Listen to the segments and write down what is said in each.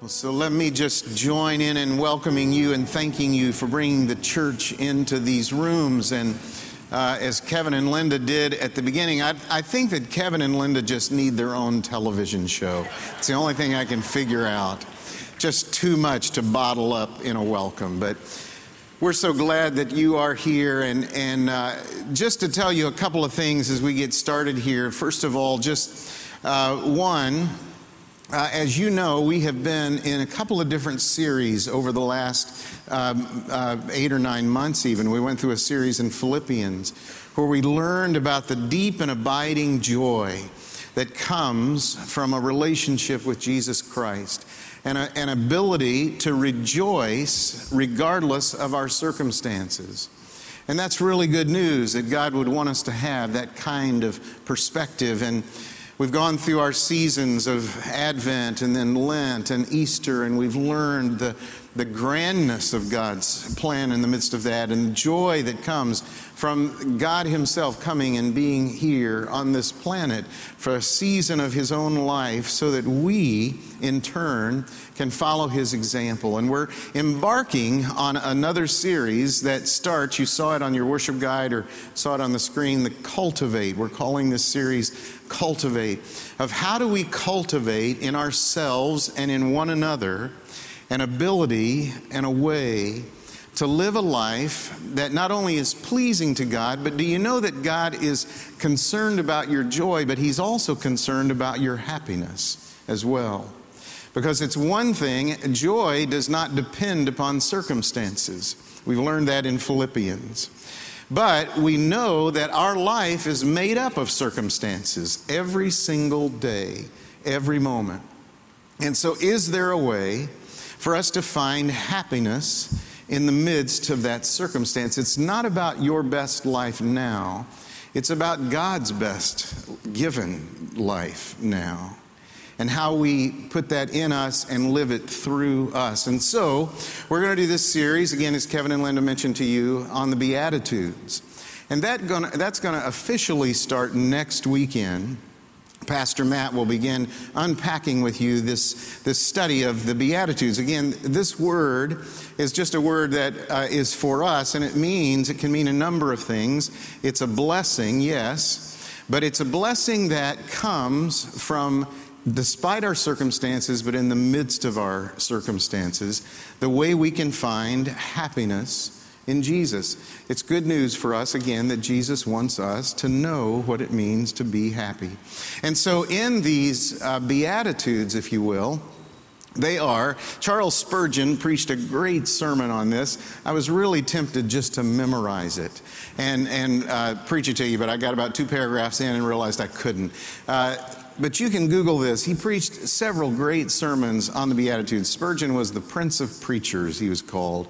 Well, so let me just join in in welcoming you and thanking you for bringing the church into these rooms. And uh, as Kevin and Linda did at the beginning, I, I think that Kevin and Linda just need their own television show. It's the only thing I can figure out. Just too much to bottle up in a welcome. But we're so glad that you are here. And, and uh, just to tell you a couple of things as we get started here. First of all, just uh, one, uh, as you know, we have been in a couple of different series over the last um, uh, eight or nine months, even. We went through a series in Philippians where we learned about the deep and abiding joy that comes from a relationship with Jesus Christ and a, an ability to rejoice regardless of our circumstances. And that's really good news that God would want us to have that kind of perspective. And We've gone through our seasons of Advent and then Lent and Easter, and we've learned the, the grandness of God's plan in the midst of that and the joy that comes from God Himself coming and being here on this planet for a season of His own life so that we, in turn, can follow His example. And we're embarking on another series that starts, you saw it on your worship guide or saw it on the screen, the Cultivate. We're calling this series Cultivate, of how do we cultivate in ourselves and in one another an ability and a way to live a life that not only is pleasing to God, but do you know that God is concerned about your joy, but He's also concerned about your happiness as well? Because it's one thing, joy does not depend upon circumstances. We've learned that in Philippians. But we know that our life is made up of circumstances every single day, every moment. And so, is there a way for us to find happiness in the midst of that circumstance. It's not about your best life now, it's about God's best given life now and how we put that in us and live it through us. And so, we're going to do this series, again, as Kevin and Linda mentioned to you, on the Beatitudes. And that gonna, that's going to officially start next weekend. Pastor Matt will begin unpacking with you this, this study of the Beatitudes. Again, this word is just a word that uh, is for us, and it means, it can mean a number of things. It's a blessing, yes, but it's a blessing that comes from despite our circumstances, but in the midst of our circumstances, the way we can find happiness in Jesus. It's good news for us, again, that Jesus wants us to know what it means to be happy. And so, in these uh, Beatitudes, if you will, they are. Charles Spurgeon preached a great sermon on this. I was really tempted just to memorize it and, and uh, preach it to you, but I got about two paragraphs in and realized I couldn't. Uh, but you can Google this. He preached several great sermons on the Beatitudes. Spurgeon was the Prince of Preachers, he was called.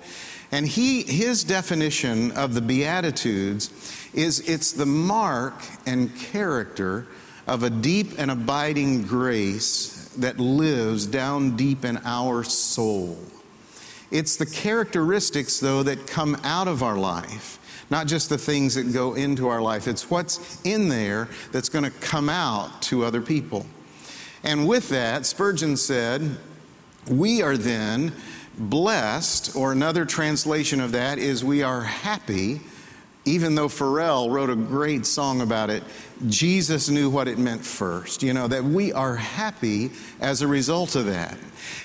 And he, his definition of the Beatitudes is it's the mark and character of a deep and abiding grace that lives down deep in our soul. It's the characteristics, though, that come out of our life, not just the things that go into our life. It's what's in there that's going to come out to other people. And with that, Spurgeon said, we are then blessed, or another translation of that is we are happy, even though Pharrell wrote a great song about it. Jesus knew what it meant first, you know, that we are happy as a result of that.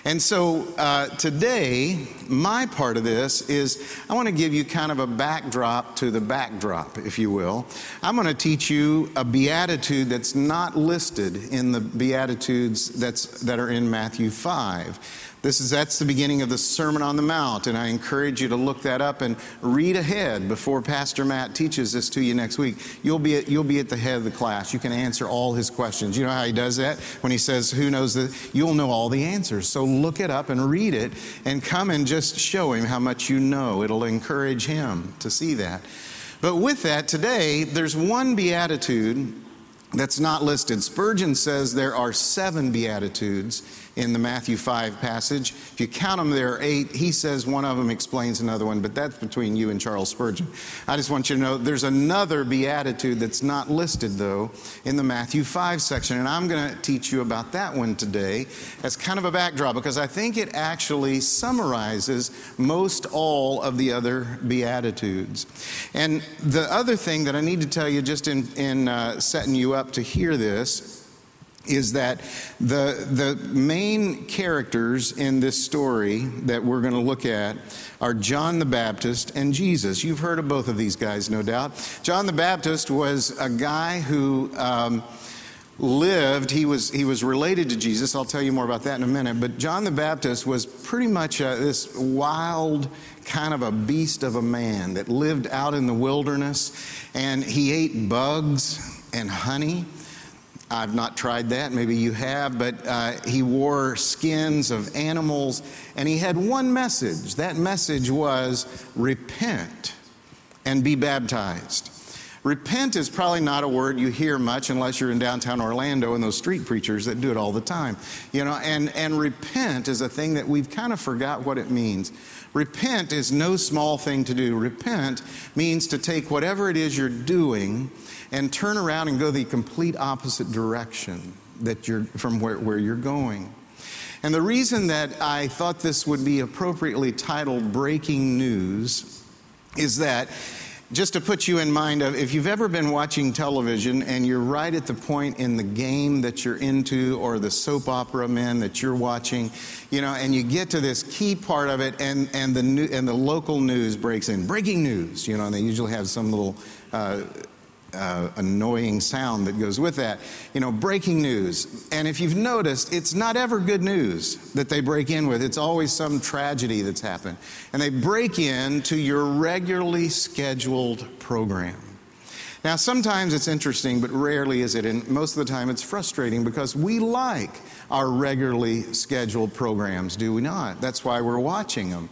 And so uh, today, my part of this is I want to give you kind of a backdrop to the backdrop, if you will. I'm going to teach you a beatitude that's not listed in the beatitudes that's, that are in Matthew 5. This is that's the beginning of the Sermon on the Mount, and I encourage you to look that up and read ahead before Pastor Matt teaches this to you next week. You'll be at, you'll be at the head of the class. You can answer all his questions. You know how he does that when he says, "Who knows that?" You'll know all the answers. So look it up and read it, and come and just show him how much you know. It'll encourage him to see that. But with that, today there's one beatitude that's not listed. Spurgeon says there are seven beatitudes in the Matthew 5 passage. If you count them, there are eight. He says one of them explains another one, but that's between you and Charles Spurgeon. I just want you to know there's another beatitude that's not listed, though, in the Matthew 5 section, and I'm going to teach you about that one today as kind of a backdrop because I think it actually summarizes most all of the other beatitudes. And the other thing that I need to tell you just in, in uh, setting you up to hear this is that the, the main characters in this story that we're going to look at are John the Baptist and Jesus. You've heard of both of these guys, no doubt. John the Baptist was a guy who. Um, lived he was he was related to jesus i'll tell you more about that in a minute but john the baptist was pretty much a, this wild kind of a beast of a man that lived out in the wilderness and he ate bugs and honey I've not tried that. Maybe you have, but uh, he wore skins of animals and he had one message. That message was repent and be baptized. Repent is probably not a word you hear much unless you're in downtown Orlando and those street preachers that do it all the time. You know, and, and repent is a thing that we've kind of forgot what it means. Repent is no small thing to do. Repent means to take whatever it is you're doing and turn around and go the complete opposite direction that you're from where, where you're going. And the reason that I thought this would be appropriately titled Breaking News is that just to put you in mind of if you've ever been watching television and you're right at the point in the game that you're into or the soap opera men that you're watching you know and you get to this key part of it and and the new, and the local news breaks in breaking news you know and they usually have some little uh, uh, annoying sound that goes with that. You know, breaking news. And if you've noticed, it's not ever good news that they break in with. It's always some tragedy that's happened. And they break into your regularly scheduled program. Now, sometimes it's interesting, but rarely is it. And most of the time it's frustrating because we like our regularly scheduled programs, do we not? That's why we're watching them.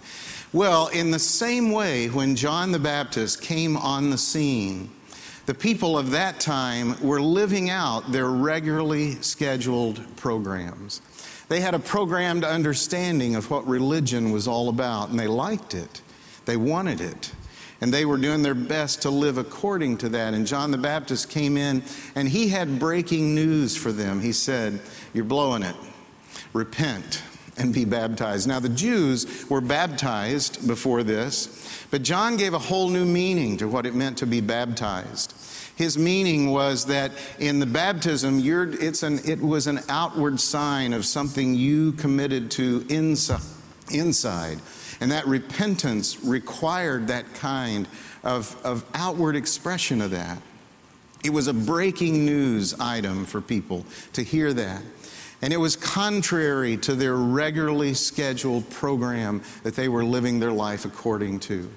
Well, in the same way, when John the Baptist came on the scene, the people of that time were living out their regularly scheduled programs. They had a programmed understanding of what religion was all about, and they liked it. They wanted it. And they were doing their best to live according to that. And John the Baptist came in, and he had breaking news for them. He said, You're blowing it. Repent and be baptized. Now, the Jews were baptized before this, but John gave a whole new meaning to what it meant to be baptized. His meaning was that in the baptism, an, it was an outward sign of something you committed to inside, inside. And that repentance required that kind of, of outward expression of that. It was a breaking news item for people to hear that. And it was contrary to their regularly scheduled program that they were living their life according to.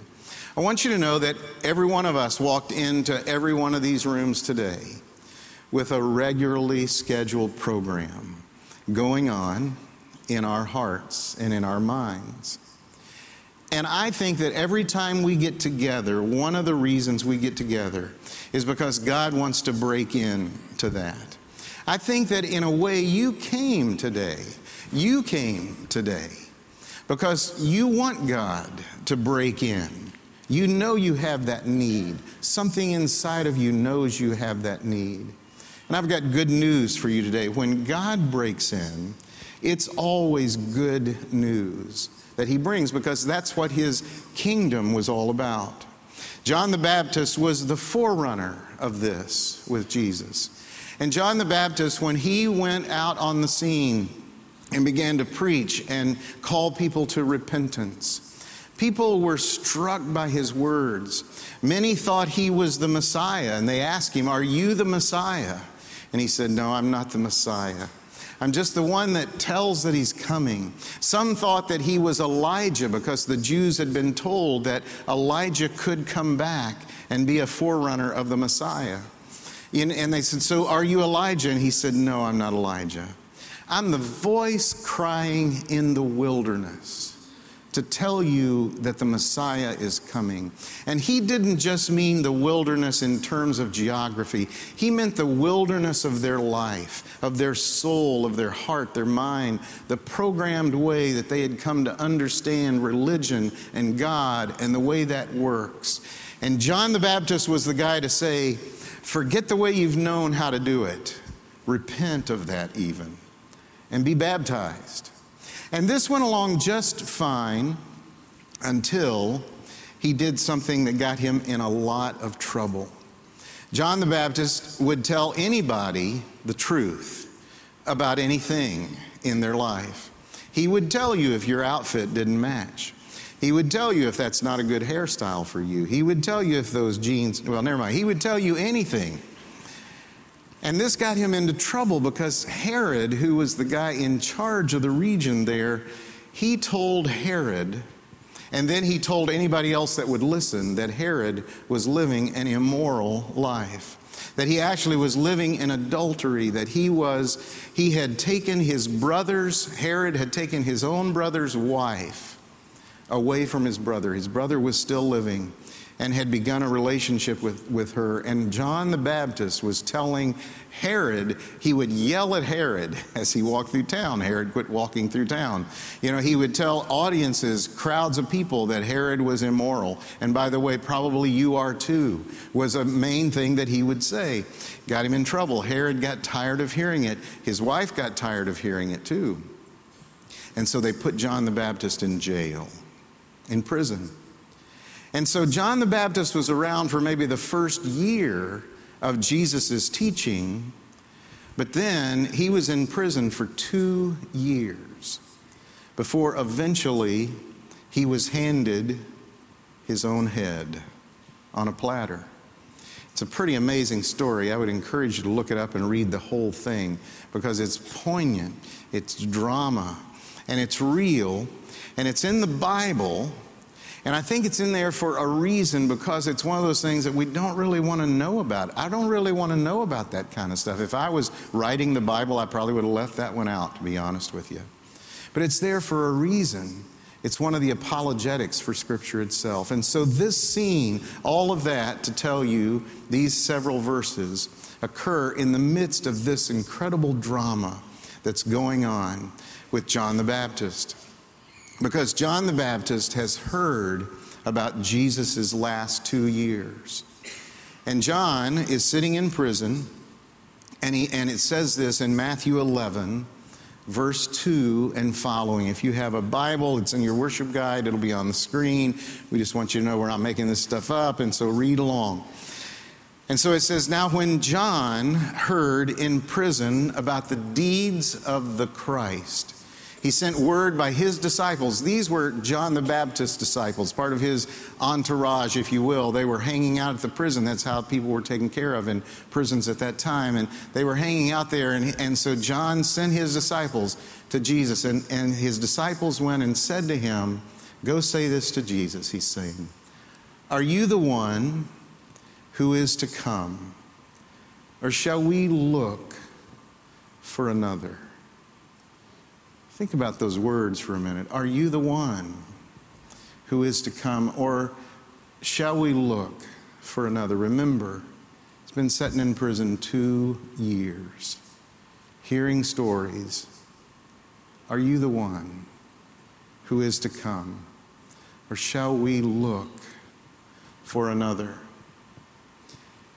I want you to know that every one of us walked into every one of these rooms today with a regularly scheduled program going on in our hearts and in our minds. And I think that every time we get together, one of the reasons we get together is because God wants to break in to that. I think that in a way you came today. You came today because you want God to break in. You know you have that need. Something inside of you knows you have that need. And I've got good news for you today. When God breaks in, it's always good news that He brings because that's what His kingdom was all about. John the Baptist was the forerunner of this with Jesus. And John the Baptist, when he went out on the scene and began to preach and call people to repentance, People were struck by his words. Many thought he was the Messiah, and they asked him, Are you the Messiah? And he said, No, I'm not the Messiah. I'm just the one that tells that he's coming. Some thought that he was Elijah because the Jews had been told that Elijah could come back and be a forerunner of the Messiah. And they said, So are you Elijah? And he said, No, I'm not Elijah. I'm the voice crying in the wilderness to tell you that the Messiah is coming. And he didn't just mean the wilderness in terms of geography, he meant the wilderness of their life, of their soul, of their heart, their mind, the programmed way that they had come to understand religion and God and the way that works. And John the Baptist was the guy to say, forget the way you've known how to do it, repent of that even, and be baptized. And this went along just fine until he did something that got him in a lot of trouble. John the Baptist would tell anybody the truth about anything in their life. He would tell you if your outfit didn't match. He would tell you if that's not a good hairstyle for you. He would tell you if those jeans, well, never mind. He would tell you anything and this got him into trouble because Herod, who was the guy in charge of the region there, he told Herod, and then he told anybody else that would listen, that Herod was living an immoral life. That he actually was living in adultery, that he was, he had taken his brother's, Herod had taken his own brother's wife away from his brother. His brother was still living and had begun a relationship with, with her. And John the Baptist was telling Herod, he would yell at Herod as he walked through town. Herod quit walking through town. You know, he would tell audiences, crowds of people, that Herod was immoral. And by the way, probably you are too, was a main thing that he would say. Got him in trouble. Herod got tired of hearing it. His wife got tired of hearing it too. And so they put John the Baptist in jail, in prison. And so John the Baptist was around for maybe the first year of Jesus' teaching, but then he was in prison for two years before eventually he was handed his own head on a platter. It's a pretty amazing story. I would encourage you to look it up and read the whole thing because it's poignant, it's drama, and it's real, and it's in the Bible. And I think it's in there for a reason because it's one of those things that we don't really want to know about. I don't really want to know about that kind of stuff. If I was writing the Bible, I probably would have left that one out, to be honest with you. But it's there for a reason. It's one of the apologetics for Scripture itself. And so, this scene, all of that to tell you these several verses occur in the midst of this incredible drama that's going on with John the Baptist. Because John the Baptist has heard about Jesus' last two years. And John is sitting in prison, and, he, and it says this in Matthew 11, verse 2 and following. If you have a Bible, it's in your worship guide, it'll be on the screen. We just want you to know we're not making this stuff up, and so read along. And so it says, Now when John heard in prison about the deeds of the Christ, he sent word by his disciples. These were John the Baptist's disciples, part of his entourage, if you will. They were hanging out at the prison. That's how people were taken care of in prisons at that time. And they were hanging out there. And, and so John sent his disciples to Jesus. And, and his disciples went and said to him, Go say this to Jesus, he's saying. Are you the one who is to come? Or shall we look for another? Think about those words for a minute. Are you the one who is to come, or shall we look for another? Remember, he's been sitting in prison two years, hearing stories. Are you the one who is to come, or shall we look for another?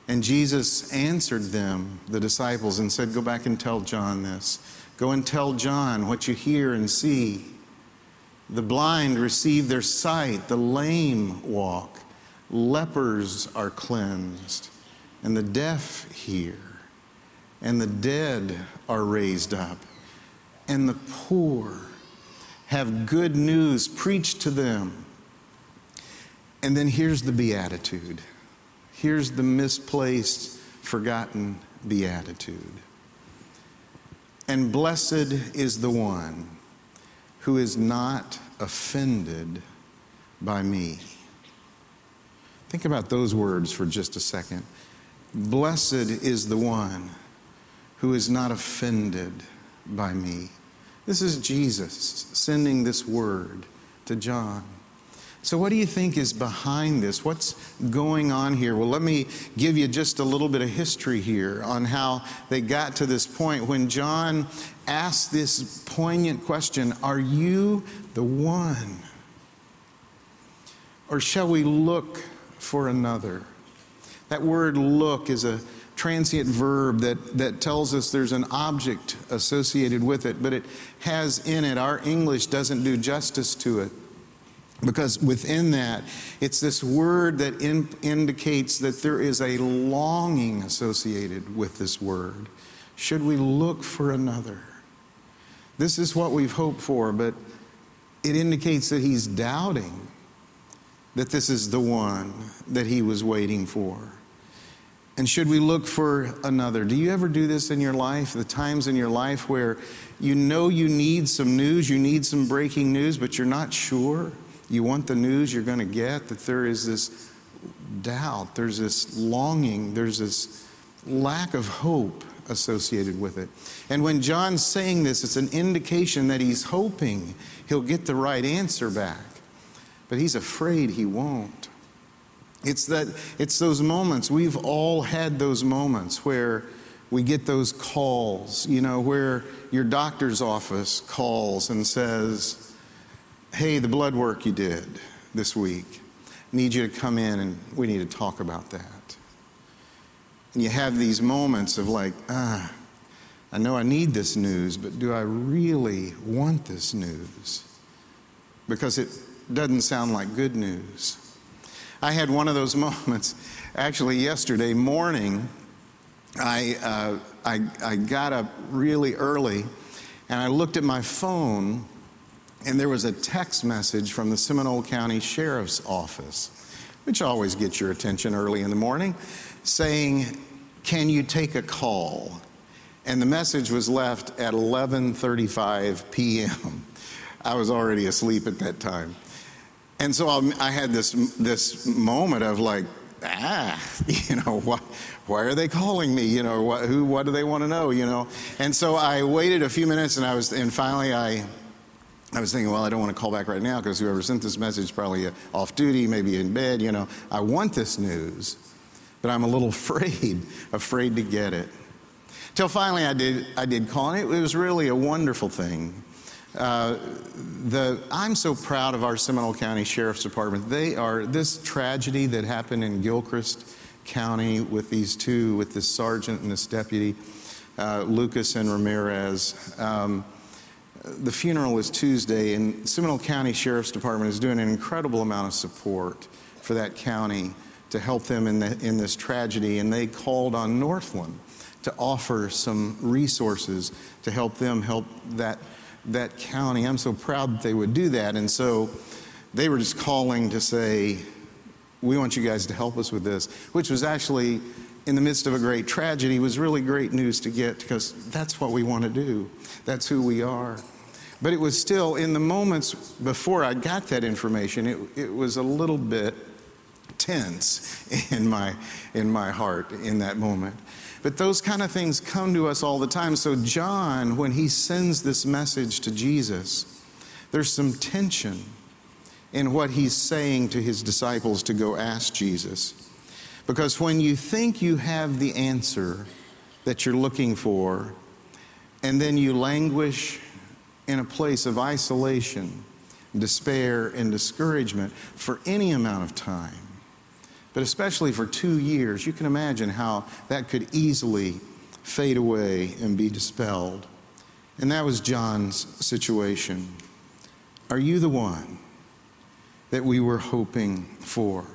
And Jesus answered them, the disciples, and said, Go back and tell John this. Go and tell John what you hear and see. The blind receive their sight, the lame walk, lepers are cleansed, and the deaf hear, and the dead are raised up, and the poor have good news preached to them. And then here's the beatitude. Here's the misplaced, forgotten beatitude. And blessed is the one who is not offended by me. Think about those words for just a second. Blessed is the one who is not offended by me. This is Jesus sending this word to John. So, what do you think is behind this? What's going on here? Well, let me give you just a little bit of history here on how they got to this point. When John asked this poignant question Are you the one? Or shall we look for another? That word look is a transient verb that, that tells us there's an object associated with it, but it has in it, our English doesn't do justice to it. Because within that, it's this word that in, indicates that there is a longing associated with this word. Should we look for another? This is what we've hoped for, but it indicates that he's doubting that this is the one that he was waiting for. And should we look for another? Do you ever do this in your life? The times in your life where you know you need some news, you need some breaking news, but you're not sure? You want the news you're going to get, that there is this doubt, there's this longing, there's this lack of hope associated with it. And when John's saying this, it's an indication that he's hoping he'll get the right answer back, but he's afraid he won't. It's that it's those moments we've all had those moments where we get those calls, you know, where your doctor's office calls and says, hey, the blood work you did this week, need you to come in and we need to talk about that. And you have these moments of like, ah, I know I need this news, but do I really want this news? Because it doesn't sound like good news. I had one of those moments actually yesterday morning. I, uh, I, I got up really early and I looked at my phone and there was a text message from the Seminole County Sheriff's Office, which always gets your attention early in the morning, saying, "Can you take a call?" And the message was left at 11:35 p.m. I was already asleep at that time. And so I had this this moment of like, ah, you know, why, why are they calling me? You know, what, who, what do they want to know? You know, and so I waited a few minutes, and I was, and finally I I was thinking, well, I don't want to call back right now because whoever sent this message is probably off duty, maybe in bed. You know, I want this news, but I'm a little afraid, afraid to get it. Till finally, I did. I did call, and it, it was really a wonderful thing. Uh, the, I'm so proud of our Seminole County Sheriff's Department. They are this tragedy that happened in Gilchrist County with these two, with this sergeant and this deputy, uh, Lucas and Ramirez. Um, the funeral was Tuesday, and Seminole County Sheriff's Department is doing an incredible amount of support for that county to help them in, the, in this tragedy. And they called on Northland to offer some resources to help them help that, that county. I'm so proud that they would do that. And so they were just calling to say, We want you guys to help us with this, which was actually in the midst of a great tragedy was really great news to get because that's what we want to do. That's who we are. But it was still, in the moments before I got that information, it, it was a little bit tense in my, in my heart in that moment. But those kind of things come to us all the time. So, John, when he sends this message to Jesus, there's some tension in what he's saying to his disciples to go ask Jesus. Because when you think you have the answer that you're looking for, and then you languish in a place of isolation, despair, and discouragement for any amount of time, but especially for two years, you can imagine how that could easily fade away and be dispelled. And that was John's situation. Are you the one that we were hoping for?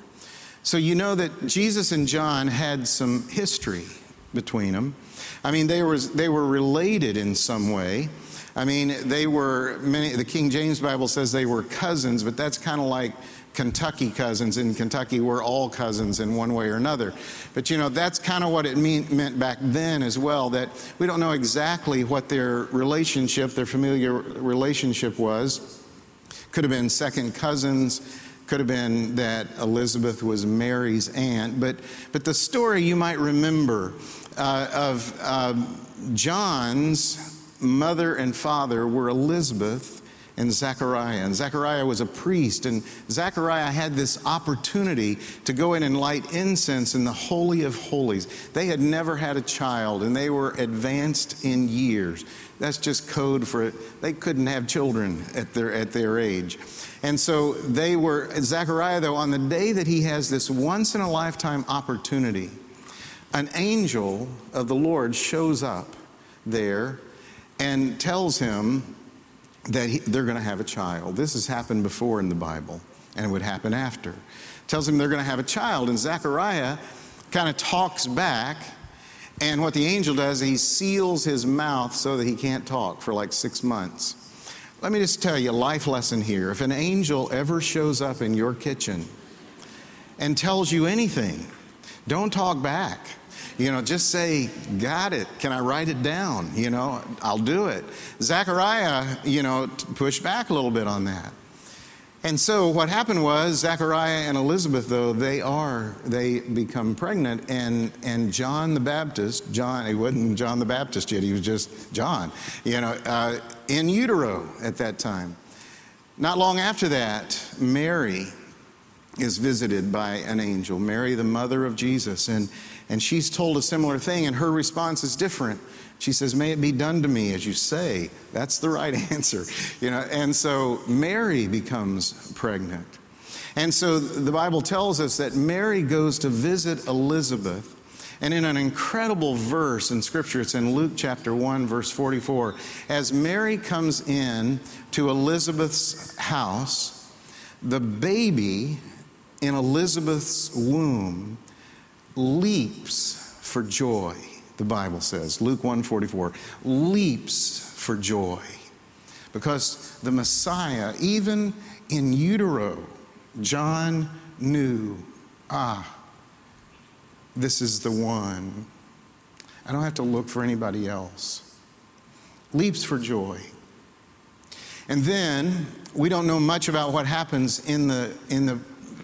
So you know that Jesus and John had some history between them. I mean, they, was, they were related in some way. I mean, they were, many, the King James Bible says they were cousins, but that's kind of like Kentucky cousins. In Kentucky, we're all cousins in one way or another. But you know, that's kind of what it mean, meant back then as well, that we don't know exactly what their relationship, their familiar relationship was. Could have been second cousins could have been that Elizabeth was Mary's aunt, but, but the story you might remember uh, of uh, John's mother and father were Elizabeth and Zechariah. And Zechariah was a priest, and Zechariah had this opportunity to go in and light incense in the Holy of Holies. They had never had a child, and they were advanced in years. That's just code for it. They couldn't have children at their, at their age. And so they were, Zechariah, though, on the day that he has this once in a lifetime opportunity, an angel of the Lord shows up there and tells him that he, they're going to have a child. This has happened before in the Bible, and it would happen after. Tells him they're going to have a child, and Zechariah kind of talks back. And what the angel does, he seals his mouth so that he can't talk for like six months. Let me just tell you a life lesson here. If an angel ever shows up in your kitchen and tells you anything, don't talk back. You know, just say, Got it. Can I write it down? You know, I'll do it. Zechariah, you know, pushed back a little bit on that. And so what happened was Zechariah and Elizabeth, though, they are, they become pregnant, and, and John the Baptist, John, he wasn't John the Baptist yet, he was just John, you know, uh, in utero at that time. Not long after that, Mary is visited by an angel, Mary, the mother of Jesus, and and she's told a similar thing, and her response is different. She says, May it be done to me as you say. That's the right answer. You know, and so Mary becomes pregnant. And so the Bible tells us that Mary goes to visit Elizabeth. And in an incredible verse in Scripture, it's in Luke chapter 1, verse 44. As Mary comes in to Elizabeth's house, the baby in Elizabeth's womb leaps for joy, the Bible says. Luke 144 leaps for joy. Because the Messiah, even in utero, John knew, ah, this is the one. I don't have to look for anybody else. Leaps for joy. And then we don't know much about what happens in the in the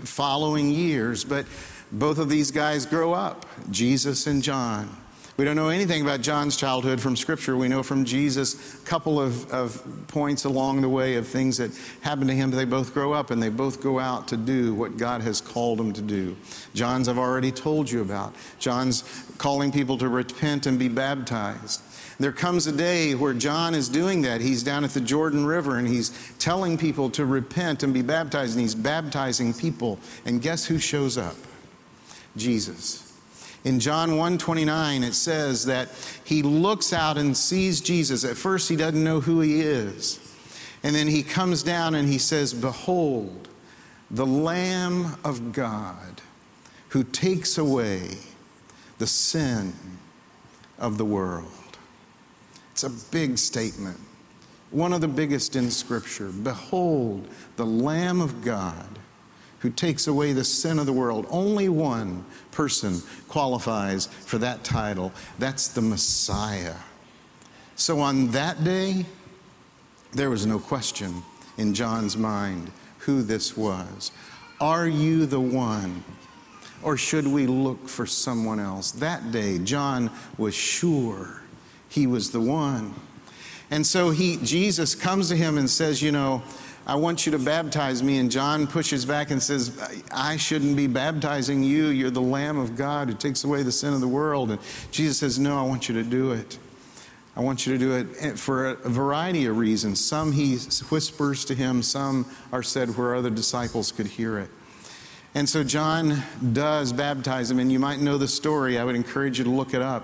following years, but both of these guys grow up, Jesus and John. We don't know anything about John's childhood from Scripture. We know from Jesus a couple of, of points along the way of things that happened to him. They both grow up and they both go out to do what God has called them to do. John's I've already told you about. John's calling people to repent and be baptized. There comes a day where John is doing that. He's down at the Jordan River and he's telling people to repent and be baptized, and he's baptizing people. And guess who shows up? Jesus. In John 1:29 it says that he looks out and sees Jesus. At first he doesn't know who he is. And then he comes down and he says, "Behold, the Lamb of God who takes away the sin of the world." It's a big statement. One of the biggest in scripture. Behold, the Lamb of God who takes away the sin of the world. Only one person qualifies for that title. That's the Messiah. So on that day, there was no question in John's mind who this was. Are you the one? Or should we look for someone else? That day, John was sure he was the one. And so he, Jesus comes to him and says, You know, I want you to baptize me. And John pushes back and says, I shouldn't be baptizing you. You're the Lamb of God who takes away the sin of the world. And Jesus says, No, I want you to do it. I want you to do it eh, for a variety of reasons. Some he whispers to him, some are said where other disciples could hear it. And so John does baptize him, and you might know the story. I would encourage you to look it up.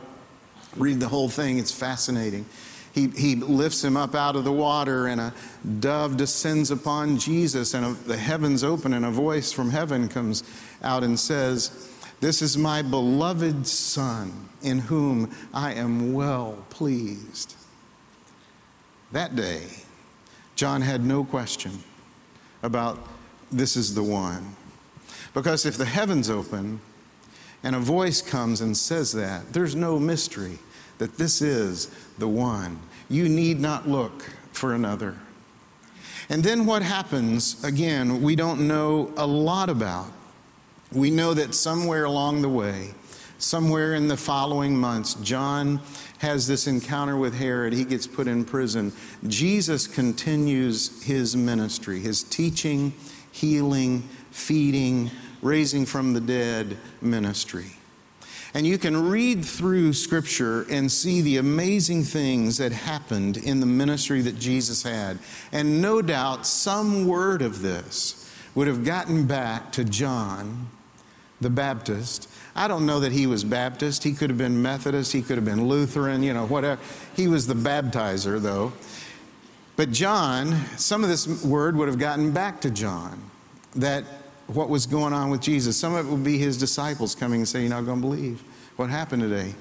Read the whole thing, it's fascinating he, he lifts him up out of the water, and a dove descends upon Jesus, and a, the heavens open, and a voice from heaven comes out and says, This is my beloved Son, in whom I am well pleased. That day, John had no question about this is the one. Because if the heavens open and a voice comes and says that, there's no mystery that this is the one. You need not look for another. And then what happens, again, we don't know a lot about. We know that somewhere along the way, somewhere in the following months, John has this encounter with Herod. He gets put in prison. Jesus continues his ministry, his teaching, healing, feeding, raising from the dead ministry. And you can read through Scripture and see the amazing things that happened in the ministry that Jesus had. And no doubt some word of this would have gotten back to John the Baptist I don't know that he was Baptist. He could have been Methodist. He could have been Lutheran, you know, whatever. He was the baptizer, though. But John, some of this word would have gotten back to John that what was going on with Jesus. Some of it would be his disciples coming and saying, You're not going to believe what happened today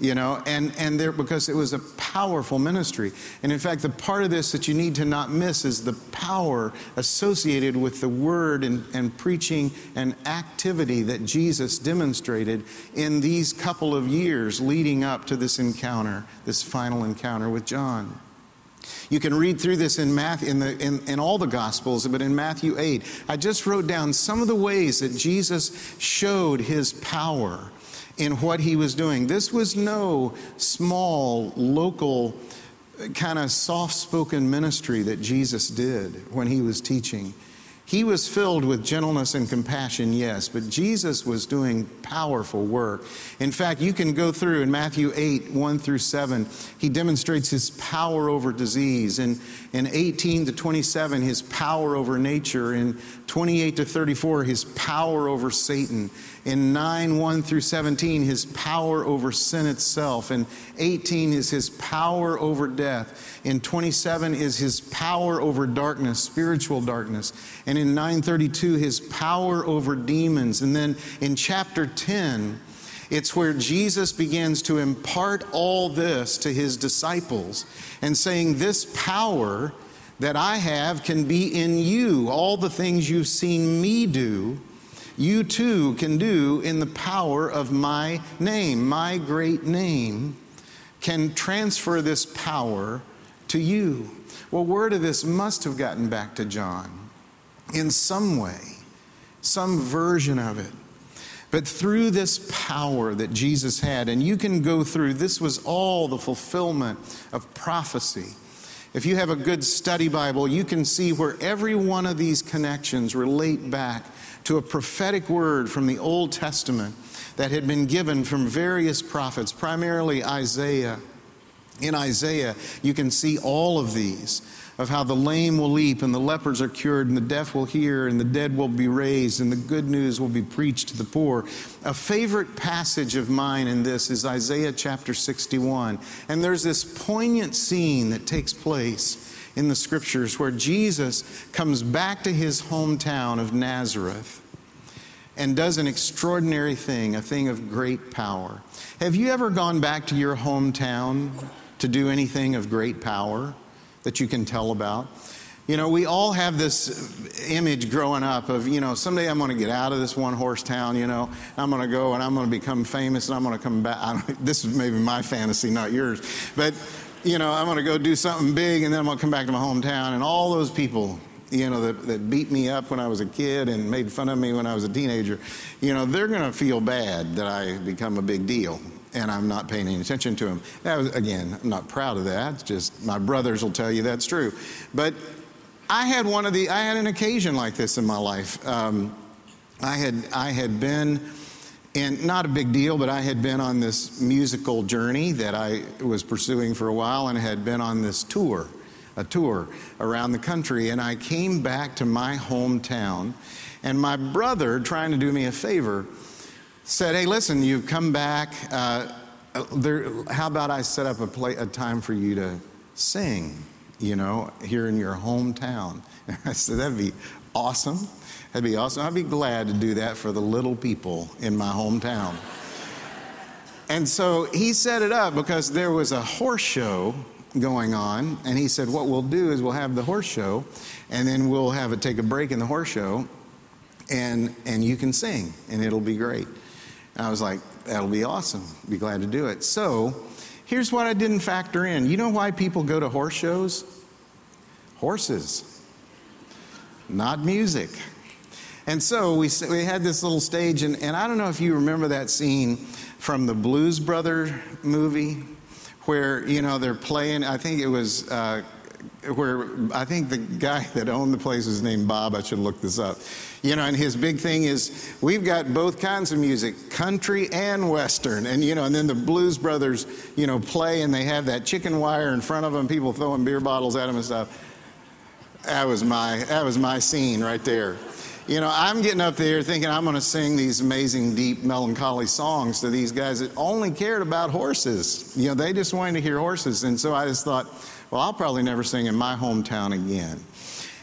you know, and, and there, because it was a powerful ministry. And in fact, the part of this that you need to not miss is the power associated with the word and, and preaching and activity that Jesus demonstrated in these couple of years leading up to this encounter, this final encounter with John. You can read through this in, Matthew, in, the, in, in, all the Gospels, but in Matthew 8, I just wrote down some of the ways that Jesus showed his power in what he was doing. This was no small, local, kind of soft spoken ministry that Jesus did when he was teaching. He was filled with gentleness and compassion, yes, but Jesus was doing powerful work. In fact, you can go through in Matthew 8, 1 through 7, he demonstrates his power over disease. And in 18 to 27, his power over nature. In 28 to 34, his power over Satan. In 9, 1 through 17, his power over sin itself. In 18 is his power over death. In 27 is his power over darkness, spiritual darkness. And in 932, his power over demons. And then in chapter 10, it's where Jesus begins to impart all this to his disciples and saying, This power that I have can be in you. All the things you've seen me do you too can do in the power of my name. My great name can transfer this power to you. Well, word of this must have gotten back to John in some way, some version of it. But through this power that Jesus had, and you can go through, this was all the fulfillment of prophecy. If you have a good study Bible, you can see where every one of these connections relate back to a prophetic word from the Old Testament that had been given from various prophets, primarily Isaiah. In Isaiah, you can see all of these of how the lame will leap and the lepers are cured and the deaf will hear and the dead will be raised and the good news will be preached to the poor. A favorite passage of mine in this is Isaiah chapter 61. And there's this poignant scene that takes place in the scriptures where Jesus comes back to his hometown of Nazareth and does an extraordinary thing, a thing of great power. Have you ever gone back to your hometown to do anything of great power that you can tell about? You know, we all have this image growing up of, you know, someday I'm going to get out of this one horse town, you know, I'm going to go and I'm going to become famous and I'm going to come back. this is maybe my fantasy, not yours. But you know, I'm going to go do something big and then I'm going to come back to my hometown. And all those people, you know, that, that beat me up when I was a kid and made fun of me when I was a teenager, you know, they're going to feel bad that I become a big deal and I'm not paying any attention to was, again, I'm not proud of that. It's just my brothers will tell you that's true. But I had one of the, I had an occasion like this in my life. Um, I had, I had been and not a big deal, but I had been on this musical journey that I was pursuing for a while and had been on this tour, a tour around the country. And I came back to my hometown, and my brother, trying to do me a favor, said, Hey, listen, you've come back. Uh, there, how about I set up a, play, a time for you to sing, you know, here in your hometown? I said, That'd be awesome. That'd be awesome. I'd be glad to do that for the little people in my hometown. and so he set it up because there was a horse show going on. And he said, What we'll do is we'll have the horse show, and then we'll have it take a break in the horse show, and, and you can sing, and it'll be great. I was like, That'll be awesome. Be glad to do it. So here's what I didn't factor in. You know why people go to horse shows? Horses, not music. And so we, we had this little stage, and, and I don't know if you remember that scene from the Blues Brother movie, where, you know, they're playing, I think it was. Uh, where I think the guy that owned the place was named Bob. I should look this up. You know, and his big thing is we've got both kinds of music, country and western. And, you know, and then the Blues Brothers, you know, play and they have that chicken wire in front of them, people throwing beer bottles at them and stuff. That was my, that was my scene right there. You know, I'm getting up there thinking I'm going to sing these amazing, deep, melancholy songs to these guys that only cared about horses. You know, they just wanted to hear horses. And so I just thought, well, I'll probably never sing in my hometown again.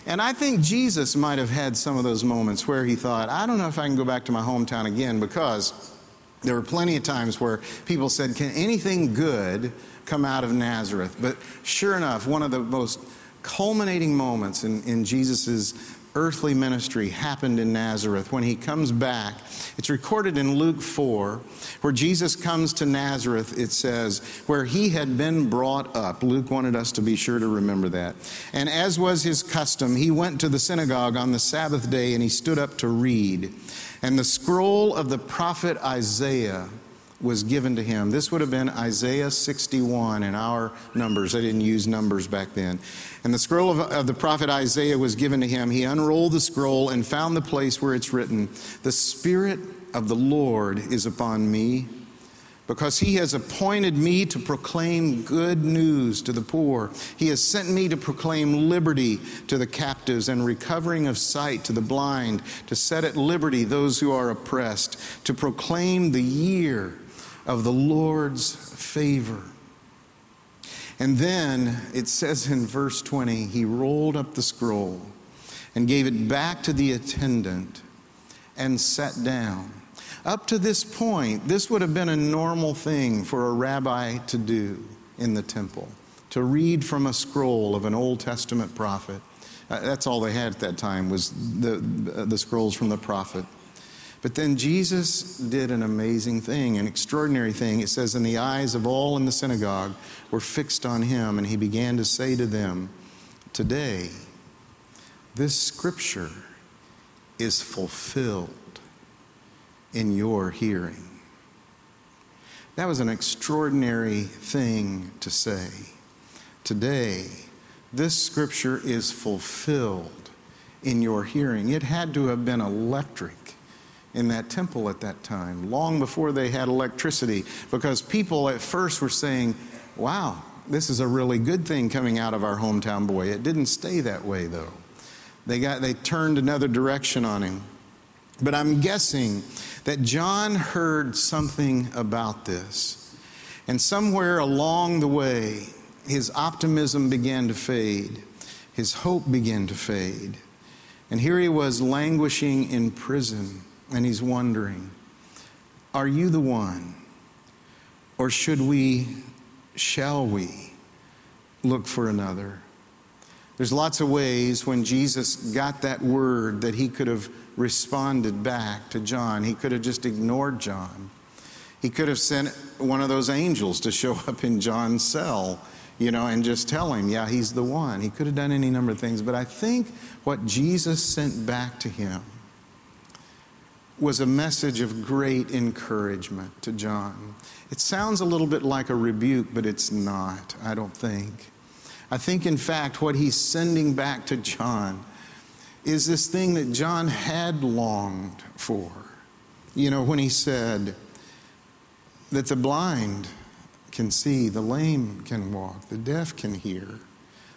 And I think Jesus might have had some of those moments where he thought, I don't know if I can go back to my hometown again because there were plenty of times where people said, Can anything good come out of Nazareth? But sure enough, one of the most culminating moments in, in Jesus' earthly ministry happened in Nazareth when he comes back. It's recorded in Luke 4, where Jesus comes to Nazareth, it says, where he had been brought up. Luke wanted us to be sure to remember that. And as was his custom, he went to the synagogue on the Sabbath day and he stood up to read. And the scroll of the prophet Isaiah was given to him. This would have been Isaiah 61 in our numbers. I didn't use numbers back then. And the scroll of, of, the prophet Isaiah was given to him. He unrolled the scroll and found the place where it's written The Spirit of the Lord is upon me, because he has appointed me to proclaim good news to the poor. He has sent me to proclaim liberty to the captives and recovering of sight to the blind, to set at liberty those who are oppressed, to proclaim the year of the Lord's favor. And then it says in verse 20, he rolled up the scroll and gave it back to the attendant and sat down. Up to this point, this would have been a normal thing for a rabbi to do in the temple to read from a scroll of an Old Testament prophet. Uh, that's all they had at that time was the, the scrolls from the prophet. But then Jesus did an amazing thing, an extraordinary thing. It says, And the eyes of all in the synagogue were fixed on him, and he began to say to them, Today, this scripture is fulfilled in your hearing. That was an extraordinary thing to say. Today, this scripture is fulfilled in your hearing. It had to have been electric in that temple at that time, long before they had electricity, because people at first were saying, Wow, this is a really good thing coming out of our hometown boy. It didn't stay that way, though. They, got, they turned another direction on him. But I'm guessing that John heard something about this. And somewhere along the way, his optimism began to fade, his hope began to fade. And here he was languishing in prison and he's wondering Are you the one? Or should we, shall we, look for another? There's lots of ways when Jesus got that word that he could have responded back to John. He could have just ignored John. He could have sent one of those angels to show up in John's cell, you know, and just tell him, yeah, he's the one. He could have done any number of things. But I think what Jesus sent back to him was a message of great encouragement to John. It sounds a little bit like a rebuke, but it's not, I don't think. I think, in fact, what he's sending back to John is this thing that John had longed for. You know, when he said that the blind can see, the lame can walk, the deaf can hear,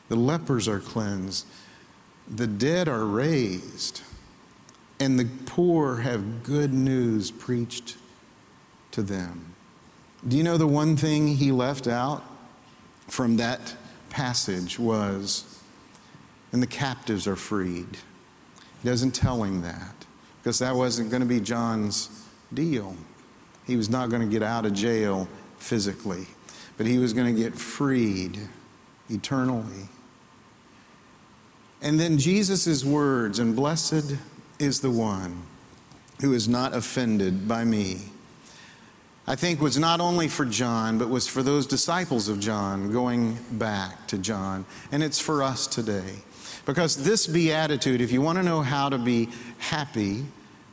the lepers are cleansed, the dead are raised and the poor have good news preached to them. Do you know the one thing he left out from that passage was, and the captives are freed? He doesn't tell him that because that wasn't going to be John's deal. He was not going to get out of jail physically, but he was going to get freed eternally. And then Jesus' words, and blessed is the one who is not offended by me. I think was not only for John, but was for those disciples of John going back to John. And it's for us today. Because this beatitude, if you want to know how to be happy,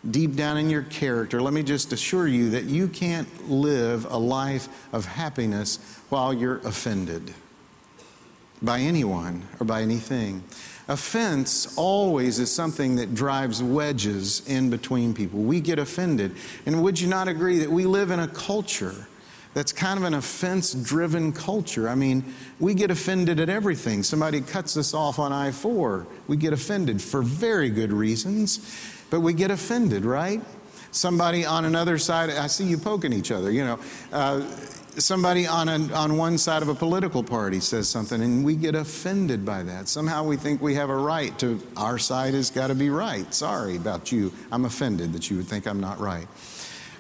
deep down in your character, let me just assure you that you can't live a life of happiness while you're offended by anyone or by anything. Offense always is something that drives wedges in between people. We get offended. And would you not agree that we live in a culture that's kind of an offense driven culture? I mean, we get offended at everything. Somebody cuts us off on I 4, we get offended for very good reasons, but we get offended, right? Somebody on another side, I see you poking each other, you know. Uh, somebody on, a, on one side of a political party says something and we get offended by that. Somehow we think we have a right to, our side has got to be right. Sorry about you. I'm offended that you would think I'm not right.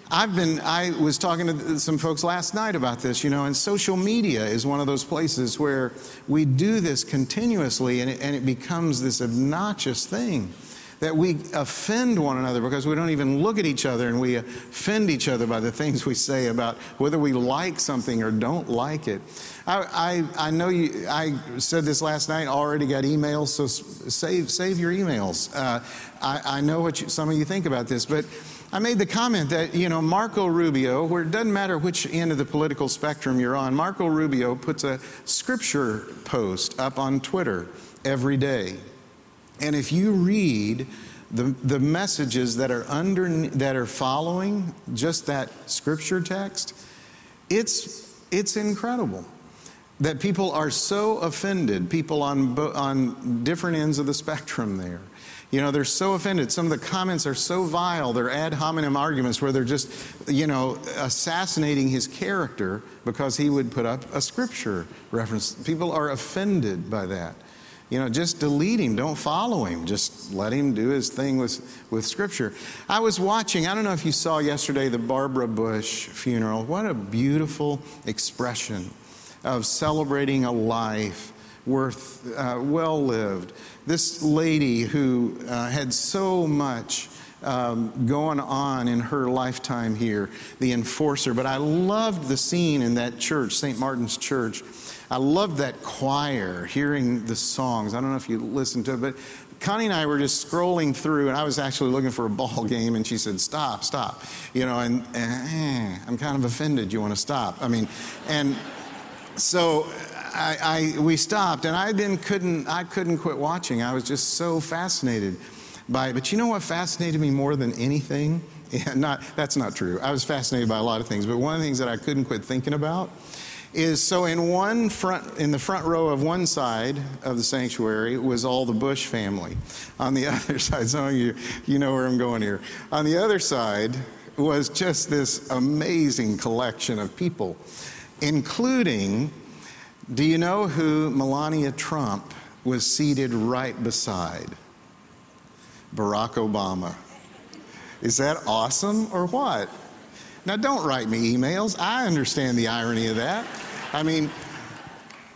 I've been, I was talking to some folks last night about this, you know, and social media is one of those places where we do this continuously and it, and it becomes this obnoxious thing that we offend one another because we don't even look at each other and we offend each other by the things we say about whether we like something or don't like it. I, I, I know you, I said this last night, already got emails, so save, save your emails. Uh, I, I know what you, some of you think about this, but I made the comment that, you know, Marco Rubio, where it doesn't matter which end of the political spectrum you're on, Marco Rubio puts a scripture post up on Twitter every day. And if you read the, the messages that are under that are following just that scripture text, it's it's incredible that people are so offended. People on on different ends of the spectrum there. You know, they're so offended. Some of the comments are so vile. They're ad hominem arguments where they're just, you know, assassinating his character because he would put up a scripture reference. People are offended by that. You know, just delete him. Don't follow him. Just let him do his thing with, with Scripture. I was watching, I don't know if you saw yesterday the Barbara Bush funeral. What a beautiful expression of celebrating a life worth, uh, well lived. This lady who uh, had so much um, going on in her lifetime here, the enforcer. But I loved the scene in that church, St. Martin's Church I love that choir, hearing the songs. I don't know if you listened to it, but Connie and I were just scrolling through, and I was actually looking for a ball game, and she said, "Stop, stop," you know, and, and eh, I'm kind of offended. You want to stop? I mean, and so I, I, we stopped, and I then couldn't I couldn't quit watching. I was just so fascinated by it. But you know what fascinated me more than anything? Yeah, not that's not true. I was fascinated by a lot of things, but one of the things that I couldn't quit thinking about is so in one front in the front row of one side of the sanctuary was all the Bush family. On the other side, some of you you know where I'm going here. On the other side was just this amazing collection of people, including do you know who Melania Trump was seated right beside? Barack Obama. Is that awesome or what? Now, don't write me emails. I understand the irony of that. I mean,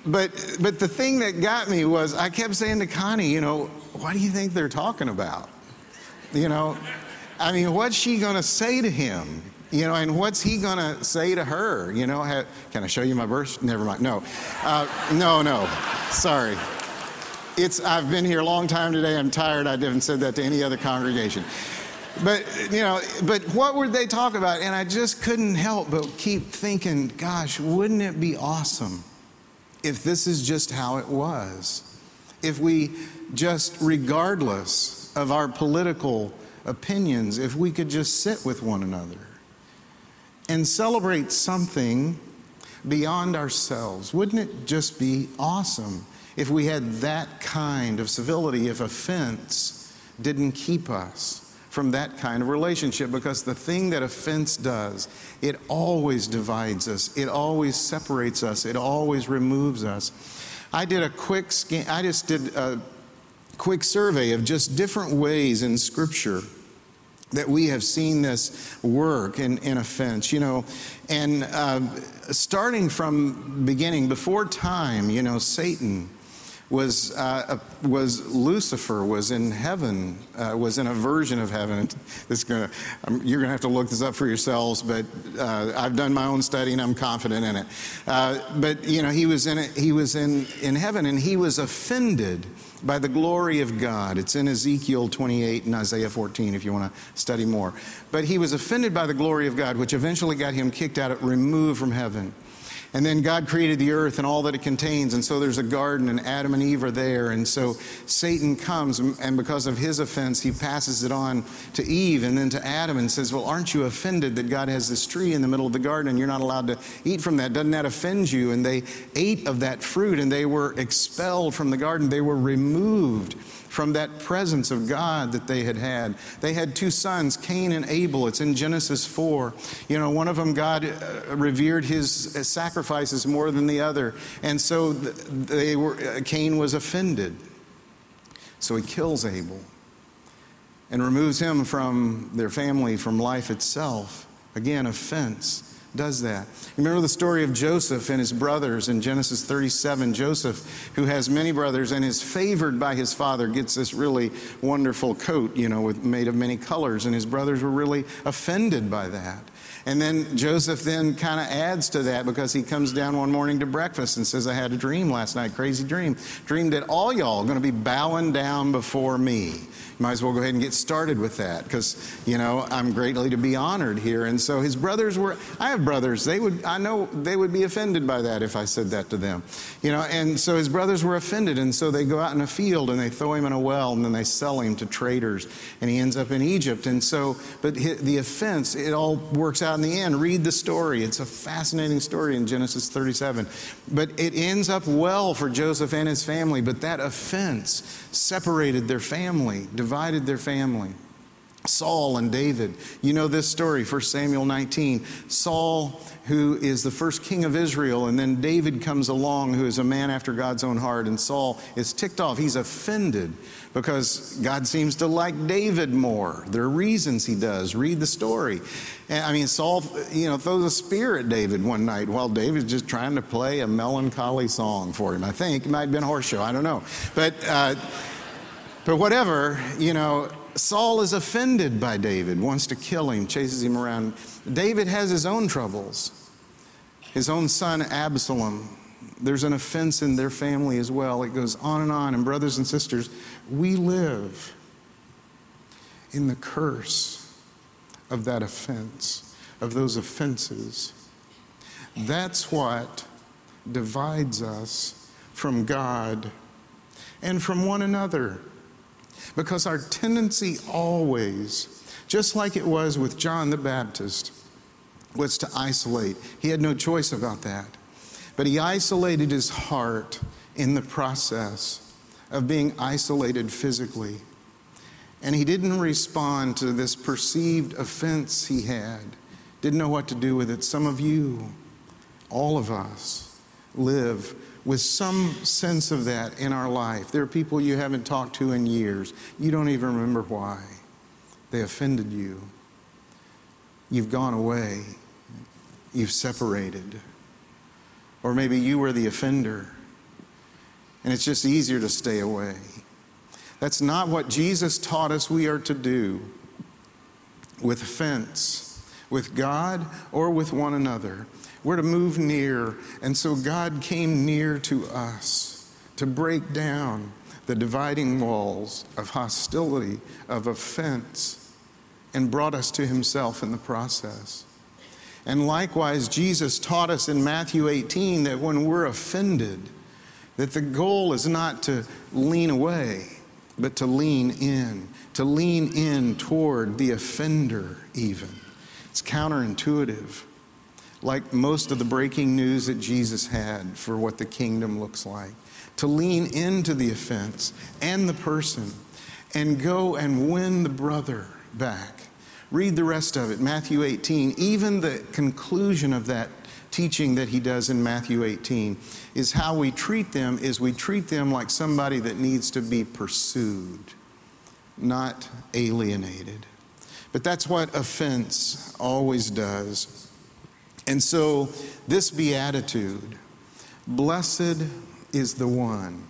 but but the thing that got me was I kept saying to Connie, you know, what do you think they're talking about? You know, I mean, what's she going to say to him? You know, and what's he going to say to her? You know, have, can I show you my birth? Never mind. No, uh, no, no. Sorry. It's I've been here a long time today. I'm tired. I haven't said that to any other congregation. But, you know, but what would they talk about? And I just couldn't help but keep thinking, gosh, wouldn't it be awesome if this is just how it was? If we just, regardless of our political opinions, if we could just sit with one another and celebrate something beyond ourselves, wouldn't it just be awesome if we had that kind of civility, if offense didn't keep us? From that kind of relationship because the thing that offense does, it always divides us, it always separates us, it always removes us. I did a quick scan, I just did a quick survey of just different ways in Scripture that we have seen this work in, in offense, you know, and uh, starting from beginning, before time, you know, Satan was, uh, was Lucifer, was in heaven, uh, was in a version of heaven. Gonna, um, you're going to have to look this up for yourselves, but uh, I've done my own study and I'm confident in it. Uh, but, you know, he was, in he was in, in heaven and he was offended by the glory of God. It's in Ezekiel 28 and Isaiah 14 if you want to study more. But he was offended by the glory of God, which eventually got him kicked out, removed from heaven. And then God created the earth and all that it contains. And so there's a garden, and Adam and Eve are there. And so Satan comes, and because of his offense, he passes it on to Eve and then to Adam and says, Well, aren't you offended that God has this tree in the middle of the garden and you're not allowed to eat from that? Doesn't that offend you? And they ate of that fruit and they were expelled from the garden. They were removed from that presence of God that they had had. They had two sons, Cain and Abel. It's in Genesis 4. You know, one of them, God uh, revered his sacrifices more than the other. And so they were, uh, Cain was offended. So he kills Abel and removes him from their family, from life itself. Again, offense does that. Remember the story of Joseph and his brothers in Genesis 37. Joseph, who has many brothers and is favored by his father, gets this really wonderful coat, you know, with, made of many colors, and his brothers were really offended by that. And then Joseph then kind of adds to that because he comes down one morning to breakfast and says, I had a dream last night, crazy dream. Dreamed that all y'all are going to be bowing down before me might as well go ahead and get started with that because, you know, I'm greatly to be honored here. And so his brothers were, I have brothers, they would, I know they would be offended by that if I said that to them, you know, and so his brothers were offended. And so they go out in a field and they throw him in a well and then they sell him to traders and he ends up in Egypt. And so, but the offense, it all works out in the end. Read the story. It's a fascinating story in Genesis 37. But it ends up well for Joseph and his family, but that offense separated their family, their family. Saul and David. You know this story, 1 Samuel 19. Saul, who is the first king of Israel, and then David comes along, who is a man after God's own heart, and Saul is ticked off. He's offended because God seems to like David more. There are reasons he does. Read the story. I mean, Saul, you know, throws a spear at David one night while David's just trying to play a melancholy song for him. I think it might have been a horse show. I don't know, but. Uh, but whatever, you know, Saul is offended by David, wants to kill him, chases him around. David has his own troubles. His own son, Absalom, there's an offense in their family as well. It goes on and on. And, brothers and sisters, we live in the curse of that offense, of those offenses. That's what divides us from God and from one another. Because our tendency always, just like it was with John the Baptist, was to isolate. He had no choice about that. But he isolated his heart in the process of being isolated physically. And he didn't respond to this perceived offense he had, didn't know what to do with it. Some of you, all of us, live with some sense of that in our life. There are people you haven't talked to in years. You don't even remember why. They offended you. You've gone away. You've separated. Or maybe you were the offender. And it's just easier to stay away. That's not what Jesus taught us we are to do with offense, with God or with one another. We're to move near. And so God came near to us to break down the dividing walls of hostility, of offense, and brought us to Himself in the process. And likewise, Jesus taught us in Matthew 18 that when we're offended, that the goal is not to lean away, but to lean in, to lean in toward the offender, even. It's counterintuitive like most of the breaking news that Jesus had for what the kingdom looks like. To lean into the offense and the person and go and win the brother back. Read the rest of it, Matthew 18. Even the conclusion of that teaching that he does in Matthew 18 is how we treat them is we treat them like somebody that needs to be pursued, not alienated. But that's what offense always does. And so, this beatitude blessed is the one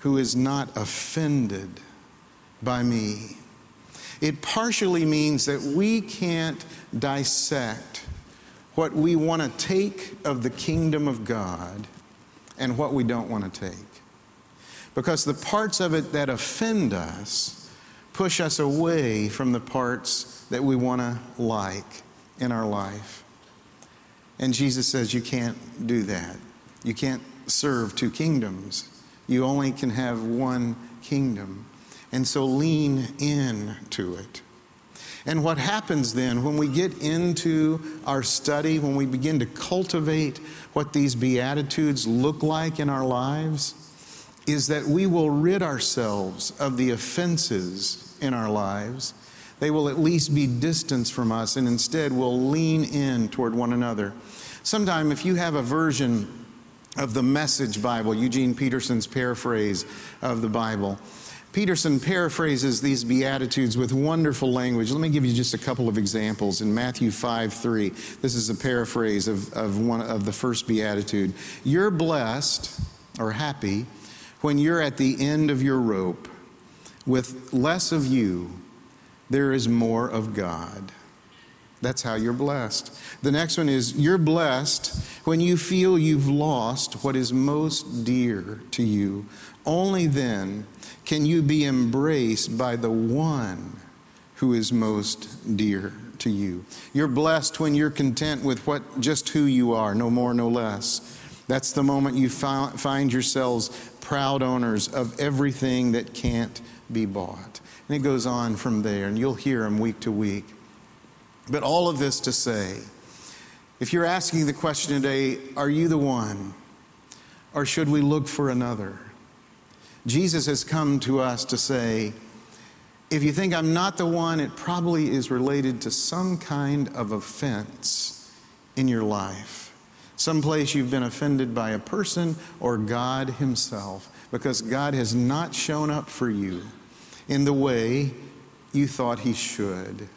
who is not offended by me. It partially means that we can't dissect what we want to take of the kingdom of God and what we don't want to take. because the parts of it that offend us push us away from the parts that we want to like in our life. And Jesus says you can't do that. You can't serve two kingdoms. You only can have one kingdom. And so lean in to it. And what happens then when we get into our study, when we begin to cultivate what these Beatitudes look like in our lives, is that we will rid ourselves of the offenses in our lives. They will at least be distanced from us, and instead we'll lean in toward one another. Sometime, if you have a version of the Message Bible, Eugene Peterson's paraphrase of the Bible, Peterson paraphrases these Beatitudes with wonderful language. Let me give you just a couple of examples. In Matthew 5 3, this is a paraphrase of, of one of the first Beatitude. You're blessed or happy when you're at the end of your rope. With less of you, there is more of God. That's how you're blessed. The next one is you're blessed when you feel you've lost what is most dear to you. Only then can you be embraced by the one who is most dear to you. You're blessed when you're content with what just who you are, no more, no less. That's the moment you find yourselves proud owners of everything that can't be bought. And it goes on from there, and you'll hear them week to week. But all of this to say, if you're asking the question today, are you the one? Or should we look for another? Jesus has come to us to say, if you think I'm not the one, it probably is related to some kind of offense in your life. Someplace you've been offended by a person or God Himself because God has not shown up for you in the way you thought He should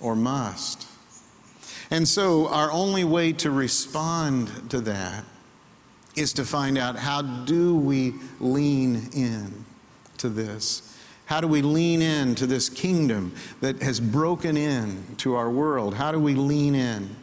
or must. And so, our only way to respond to that is to find out how do we lean in to this? How do we lean in to this kingdom that has broken in to our world? How do we lean in?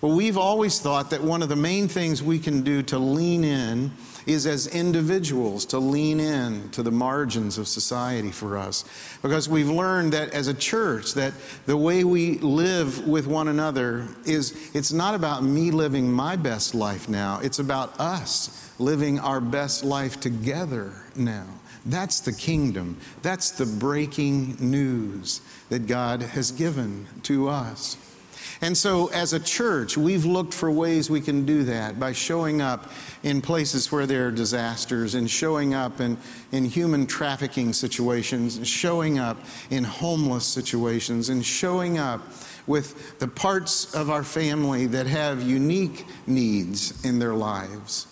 Well, we've always thought that one of the main things we can do to lean in is as individuals to lean in to the margins of society for us. Because we've learned that as a church, that the way we live with one another is it's not about me living my best life now, it's about us living our best life together now. That's the kingdom. That's the breaking news that God has given to us. And so, as a church, we've looked for ways we can do that by showing up in places where there are disasters and showing up in, in human trafficking situations, and showing up in homeless situations, and showing up with the parts of our family that have unique needs in their lives.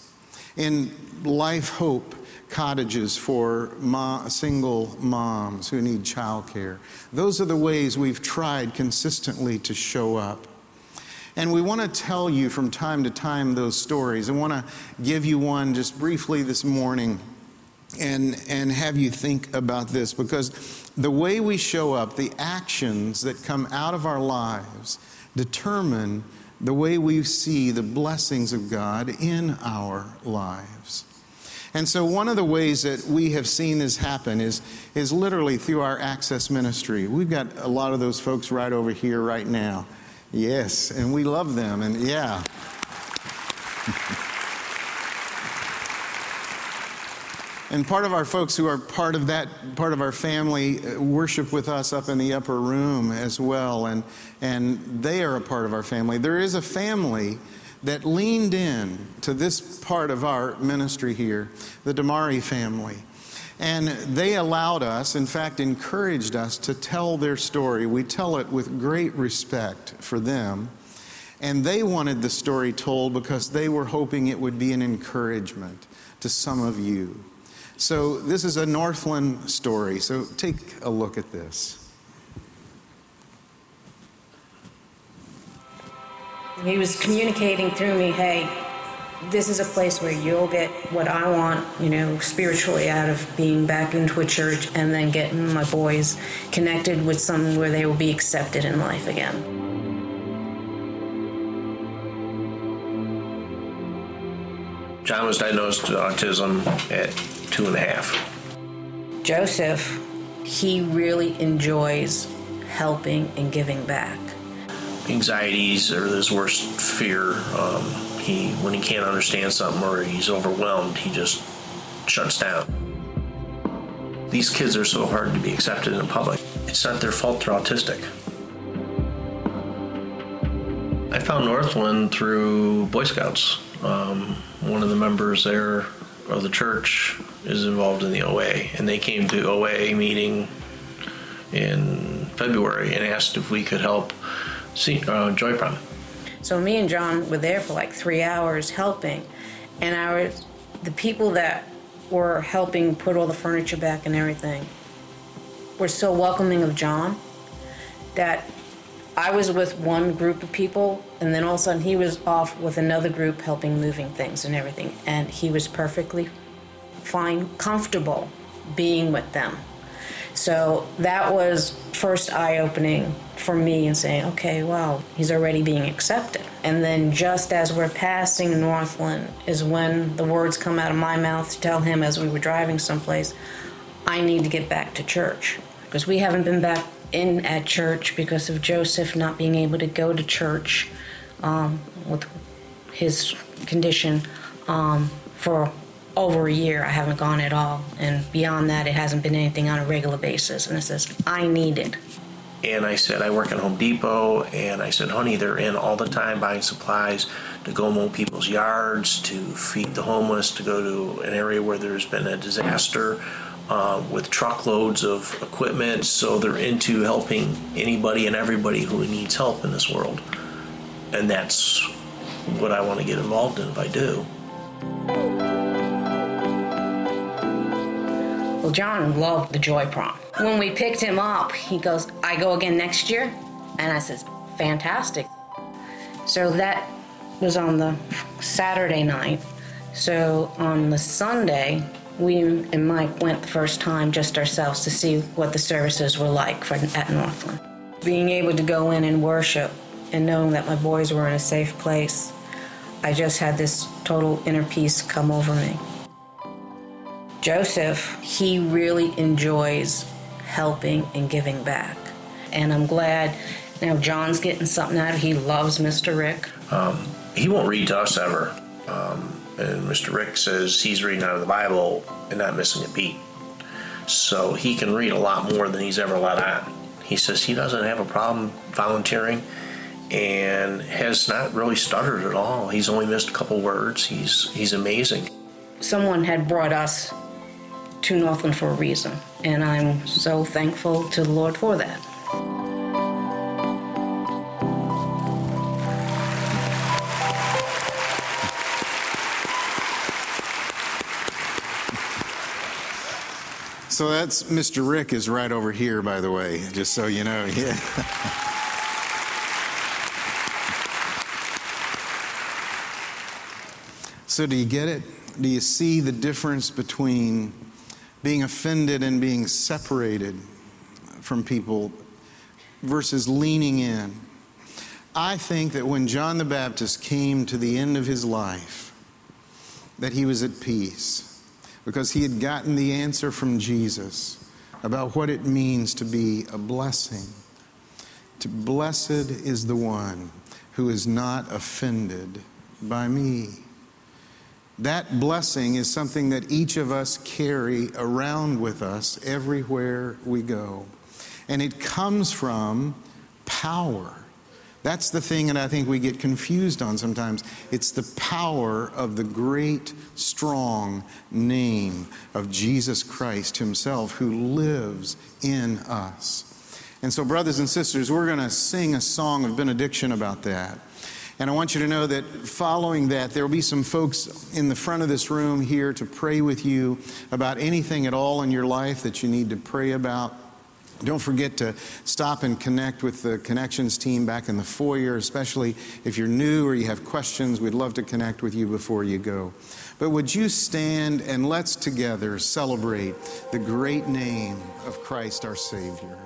In Life Hope, cottages for single moms who need childcare. Those are the ways we've tried consistently to show up. And we want to tell you from time to time those stories. I want to give you one just briefly this morning and, and have you think about this because the way we show up, the actions that come out of our lives, determine the way we see the blessings of God in our lives. And so, one of the ways that we have seen this happen is, is literally through our access ministry. We've got a lot of those folks right over here right now. Yes, and we love them, and yeah. and part of our folks who are part of that part of our family uh, worship with us up in the upper room as well and and they are a part of our family there is a family that leaned in to this part of our ministry here, the Damari family. And they allowed us, in fact, encouraged us to tell their story. We tell it with great respect for them. And they wanted the story told because they were hoping it would be an encouragement to some of you. So, this is a Northland story. So, take a look at this. He was communicating through me, hey, this is a place where you'll get what I want, you know, spiritually out of being back into a church and then getting my boys connected with someone where they will be accepted in life again. John was diagnosed with autism at two and a half. Joseph, he really enjoys helping and giving back. Anxieties or his worst fear. Um, he when he can't understand something or he's overwhelmed, he just shuts down. These kids are so hard to be accepted in public. It's not their fault they're autistic. I found Northland through Boy Scouts. Um, one of the members there of the church is involved in the OA, and they came to OA meeting in February and asked if we could help see uh, Joy Prom. So me and John were there for like three hours helping, and I was the people that were helping put all the furniture back and everything were so welcoming of John that I was with one group of people, and then all of a sudden he was off with another group helping moving things and everything. And he was perfectly fine, comfortable being with them. So that was first eye opening for me and saying, okay, wow, he's already being accepted. And then just as we're passing Northland is when the words come out of my mouth to tell him as we were driving someplace, I need to get back to church because we haven't been back in at church because of Joseph not being able to go to church um, with his condition um, for over a year. I haven't gone at all, and beyond that, it hasn't been anything on a regular basis. And it says I need it. And I said, I work at Home Depot, and I said, honey, they're in all the time buying supplies to go mow people's yards, to feed the homeless, to go to an area where there's been a disaster uh, with truckloads of equipment. So they're into helping anybody and everybody who needs help in this world. And that's what I want to get involved in if I do. Well, John loved the Joy Prom. When we picked him up, he goes, I go again next year? And I says, fantastic. So that was on the Saturday night. So on the Sunday, we and Mike went the first time just ourselves to see what the services were like for, at Northland. Being able to go in and worship and knowing that my boys were in a safe place, I just had this total inner peace come over me. Joseph, he really enjoys helping and giving back. And I'm glad now John's getting something out of it. He loves Mr. Rick. Um, he won't read to us ever. Um, and Mr. Rick says he's reading out of the Bible and not missing a beat. So he can read a lot more than he's ever let on. He says he doesn't have a problem volunteering and has not really stuttered at all. He's only missed a couple words. He's he's amazing. Someone had brought us to Northland for a reason, and I'm so thankful to the Lord for that. So that's Mr. Rick is right over here, by the way, just so you know. Yeah. so do you get it? Do you see the difference between being offended and being separated from people versus leaning in? I think that when John the Baptist came to the end of his life, that he was at peace because he had gotten the answer from Jesus about what it means to be a blessing. To blessed is the one who is not offended by me. That blessing is something that each of us carry around with us everywhere we go. And it comes from power. That's the thing that I think we get confused on sometimes. It's the power of the great, strong name of Jesus Christ Himself who lives in us. And so, brothers and sisters, we're going to sing a song of benediction about that. And I want you to know that following that, there will be some folks in the front of this room here to pray with you about anything at all in your life that you need to pray about. Don't forget to stop and connect with the connections team back in the foyer, especially if you're new or you have questions. We'd love to connect with you before you go. But would you stand and let's together celebrate the great name of Christ our Savior?